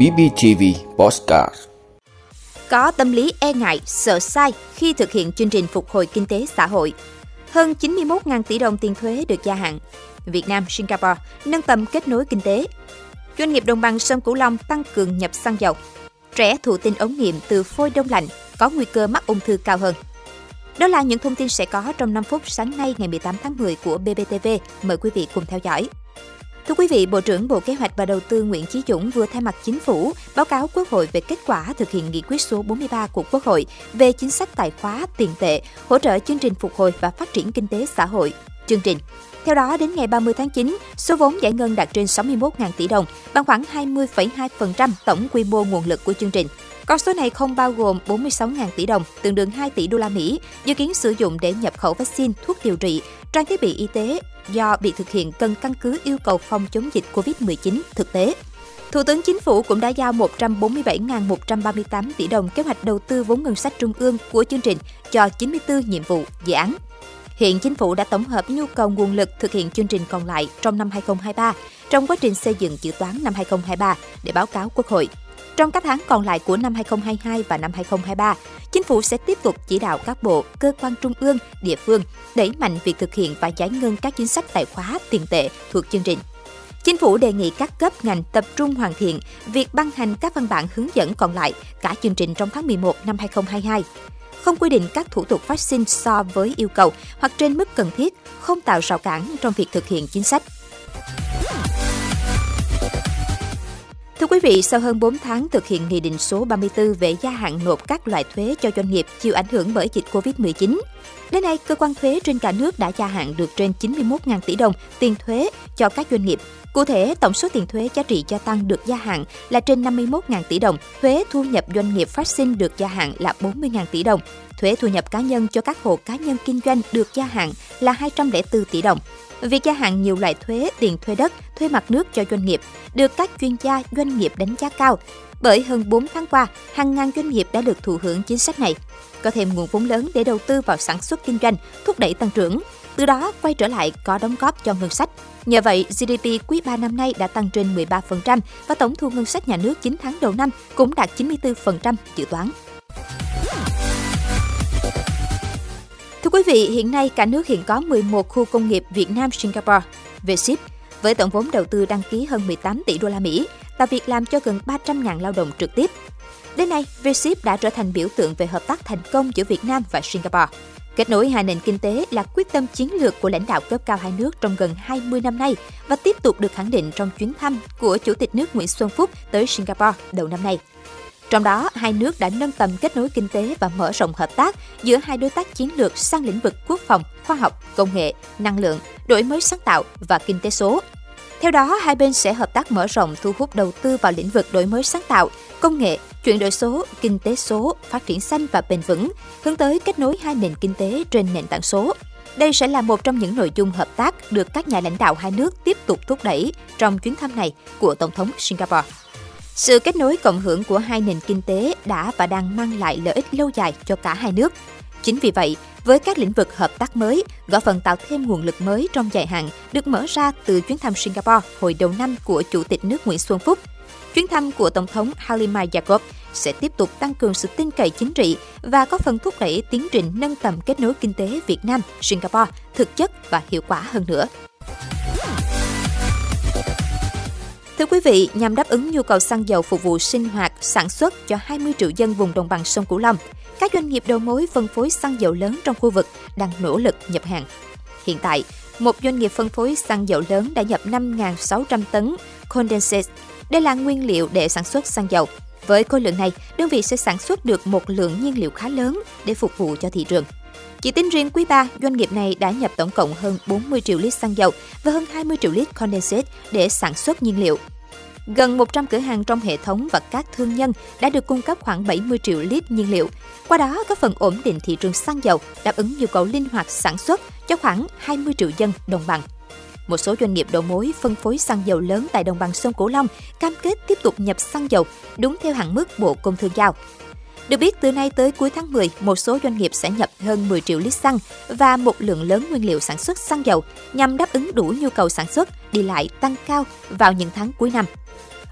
BBTV Postcard Có tâm lý e ngại, sợ sai khi thực hiện chương trình phục hồi kinh tế xã hội. Hơn 91.000 tỷ đồng tiền thuế được gia hạn. Việt Nam, Singapore nâng tầm kết nối kinh tế. Doanh nghiệp đồng bằng sông Cửu Long tăng cường nhập xăng dầu. Trẻ thụ tinh ống nghiệm từ phôi đông lạnh có nguy cơ mắc ung thư cao hơn. Đó là những thông tin sẽ có trong 5 phút sáng nay ngày 18 tháng 10 của BBTV. Mời quý vị cùng theo dõi. Thưa quý vị, Bộ trưởng Bộ Kế hoạch và Đầu tư Nguyễn Chí Dũng vừa thay mặt chính phủ báo cáo Quốc hội về kết quả thực hiện nghị quyết số 43 của Quốc hội về chính sách tài khóa tiền tệ, hỗ trợ chương trình phục hồi và phát triển kinh tế xã hội. Chương trình theo đó, đến ngày 30 tháng 9, số vốn giải ngân đạt trên 61.000 tỷ đồng, bằng khoảng 20,2% tổng quy mô nguồn lực của chương trình. Con số này không bao gồm 46.000 tỷ đồng, tương đương 2 tỷ đô la Mỹ, dự kiến sử dụng để nhập khẩu vaccine, thuốc điều trị, trang thiết bị y tế do việc thực hiện cần căn cứ yêu cầu phòng chống dịch COVID-19 thực tế. Thủ tướng Chính phủ cũng đã giao 147.138 tỷ đồng kế hoạch đầu tư vốn ngân sách trung ương của chương trình cho 94 nhiệm vụ, dự án. Hiện chính phủ đã tổng hợp nhu cầu nguồn lực thực hiện chương trình còn lại trong năm 2023 trong quá trình xây dựng dự toán năm 2023 để báo cáo Quốc hội. Trong các tháng còn lại của năm 2022 và năm 2023, chính phủ sẽ tiếp tục chỉ đạo các bộ, cơ quan trung ương, địa phương đẩy mạnh việc thực hiện và giải ngân các chính sách tài khóa tiền tệ thuộc chương trình. Chính phủ đề nghị các cấp ngành tập trung hoàn thiện việc ban hành các văn bản hướng dẫn còn lại cả chương trình trong tháng 11 năm 2022 không quy định các thủ tục phát sinh so với yêu cầu hoặc trên mức cần thiết, không tạo rào cản trong việc thực hiện chính sách. Thưa quý vị, sau hơn 4 tháng thực hiện Nghị định số 34 về gia hạn nộp các loại thuế cho doanh nghiệp chịu ảnh hưởng bởi dịch COVID-19, đến nay cơ quan thuế trên cả nước đã gia hạn được trên 91.000 tỷ đồng tiền thuế cho các doanh nghiệp. Cụ thể, tổng số tiền thuế giá trị gia tăng được gia hạn là trên 51.000 tỷ đồng, thuế thu nhập doanh nghiệp phát sinh được gia hạn là 40.000 tỷ đồng, thuế thu nhập cá nhân cho các hộ cá nhân kinh doanh được gia hạn là 204 tỷ đồng. Việc gia hạn nhiều loại thuế, tiền thuê đất, thuê mặt nước cho doanh nghiệp được các chuyên gia doanh nghiệp đánh giá cao. Bởi hơn 4 tháng qua, hàng ngàn doanh nghiệp đã được thụ hưởng chính sách này. Có thêm nguồn vốn lớn để đầu tư vào sản xuất kinh doanh, thúc đẩy tăng trưởng, từ đó quay trở lại có đóng góp cho ngân sách. Nhờ vậy, GDP quý 3 năm nay đã tăng trên 13% và tổng thu ngân sách nhà nước 9 tháng đầu năm cũng đạt 94% dự toán. Thưa quý vị, hiện nay cả nước hiện có 11 khu công nghiệp Việt Nam Singapore, VSIP, với tổng vốn đầu tư đăng ký hơn 18 tỷ đô la Mỹ, tạo việc làm cho gần 300.000 lao động trực tiếp. Đến nay, VSIP đã trở thành biểu tượng về hợp tác thành công giữa Việt Nam và Singapore. Kết nối hai nền kinh tế là quyết tâm chiến lược của lãnh đạo cấp cao hai nước trong gần 20 năm nay và tiếp tục được khẳng định trong chuyến thăm của Chủ tịch nước Nguyễn Xuân Phúc tới Singapore đầu năm nay. Trong đó, hai nước đã nâng tầm kết nối kinh tế và mở rộng hợp tác giữa hai đối tác chiến lược sang lĩnh vực quốc phòng, khoa học, công nghệ, năng lượng, đổi mới sáng tạo và kinh tế số. Theo đó, hai bên sẽ hợp tác mở rộng thu hút đầu tư vào lĩnh vực đổi mới sáng tạo, công nghệ, chuyển đổi số, kinh tế số, phát triển xanh và bền vững, hướng tới kết nối hai nền kinh tế trên nền tảng số. Đây sẽ là một trong những nội dung hợp tác được các nhà lãnh đạo hai nước tiếp tục thúc đẩy trong chuyến thăm này của Tổng thống Singapore. Sự kết nối cộng hưởng của hai nền kinh tế đã và đang mang lại lợi ích lâu dài cho cả hai nước. Chính vì vậy, với các lĩnh vực hợp tác mới, góp phần tạo thêm nguồn lực mới trong dài hạn được mở ra từ chuyến thăm Singapore hồi đầu năm của Chủ tịch nước Nguyễn Xuân Phúc. Chuyến thăm của Tổng thống Halima Yacob sẽ tiếp tục tăng cường sự tin cậy chính trị và có phần thúc đẩy tiến trình nâng tầm kết nối kinh tế Việt Nam, Singapore thực chất và hiệu quả hơn nữa. Thưa quý vị, nhằm đáp ứng nhu cầu xăng dầu phục vụ sinh hoạt, sản xuất cho 20 triệu dân vùng đồng bằng sông Cửu Long, các doanh nghiệp đầu mối phân phối xăng dầu lớn trong khu vực đang nỗ lực nhập hàng. Hiện tại, một doanh nghiệp phân phối xăng dầu lớn đã nhập 5.600 tấn condensate. Đây là nguyên liệu để sản xuất xăng dầu. Với khối lượng này, đơn vị sẽ sản xuất được một lượng nhiên liệu khá lớn để phục vụ cho thị trường. Chỉ tính riêng quý 3, doanh nghiệp này đã nhập tổng cộng hơn 40 triệu lít xăng dầu và hơn 20 triệu lít condensate để sản xuất nhiên liệu. Gần 100 cửa hàng trong hệ thống và các thương nhân đã được cung cấp khoảng 70 triệu lít nhiên liệu. Qua đó, có phần ổn định thị trường xăng dầu, đáp ứng nhu cầu linh hoạt sản xuất cho khoảng 20 triệu dân đồng bằng. Một số doanh nghiệp đầu mối phân phối xăng dầu lớn tại đồng bằng sông Cửu Long cam kết tiếp tục nhập xăng dầu đúng theo hạn mức Bộ Công Thương giao. Được biết, từ nay tới cuối tháng 10, một số doanh nghiệp sẽ nhập hơn 10 triệu lít xăng và một lượng lớn nguyên liệu sản xuất xăng dầu nhằm đáp ứng đủ nhu cầu sản xuất, đi lại tăng cao vào những tháng cuối năm.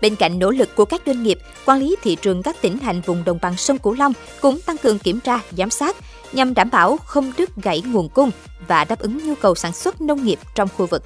Bên cạnh nỗ lực của các doanh nghiệp, quản lý thị trường các tỉnh thành vùng đồng bằng sông Cửu Long cũng tăng cường kiểm tra, giám sát nhằm đảm bảo không đứt gãy nguồn cung và đáp ứng nhu cầu sản xuất nông nghiệp trong khu vực.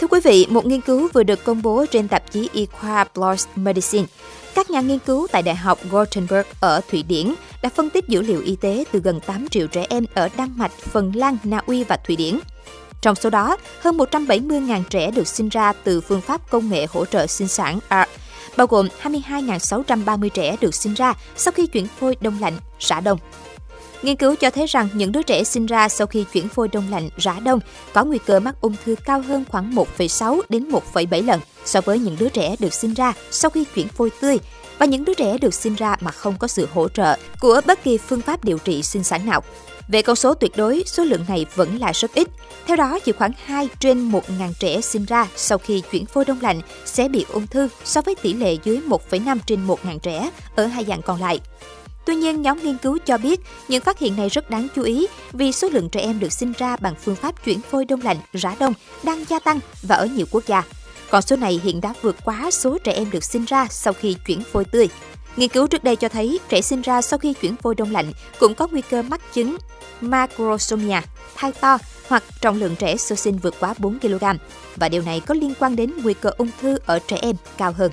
Thưa quý vị, một nghiên cứu vừa được công bố trên tạp chí y khoa PLOS Medicine. Các nhà nghiên cứu tại Đại học Gothenburg ở Thụy Điển đã phân tích dữ liệu y tế từ gần 8 triệu trẻ em ở Đan Mạch, Phần Lan, Na Uy và Thụy Điển. Trong số đó, hơn 170.000 trẻ được sinh ra từ phương pháp công nghệ hỗ trợ sinh sản bao gồm 22.630 trẻ được sinh ra sau khi chuyển phôi đông lạnh, rã đông. Nghiên cứu cho thấy rằng những đứa trẻ sinh ra sau khi chuyển phôi đông lạnh rã đông có nguy cơ mắc ung thư cao hơn khoảng 1,6 đến 1,7 lần so với những đứa trẻ được sinh ra sau khi chuyển phôi tươi và những đứa trẻ được sinh ra mà không có sự hỗ trợ của bất kỳ phương pháp điều trị sinh sản nào. Về con số tuyệt đối, số lượng này vẫn là rất ít. Theo đó, chỉ khoảng 2 trên 1.000 trẻ sinh ra sau khi chuyển phôi đông lạnh sẽ bị ung thư so với tỷ lệ dưới 1,5 trên 1.000 trẻ ở hai dạng còn lại. Tuy nhiên, nhóm nghiên cứu cho biết những phát hiện này rất đáng chú ý vì số lượng trẻ em được sinh ra bằng phương pháp chuyển phôi đông lạnh, rã đông đang gia tăng và ở nhiều quốc gia. Con số này hiện đã vượt quá số trẻ em được sinh ra sau khi chuyển phôi tươi. Nghiên cứu trước đây cho thấy trẻ sinh ra sau khi chuyển phôi đông lạnh cũng có nguy cơ mắc chứng macrosomia, thai to hoặc trọng lượng trẻ sơ sinh vượt quá 4 kg và điều này có liên quan đến nguy cơ ung thư ở trẻ em cao hơn.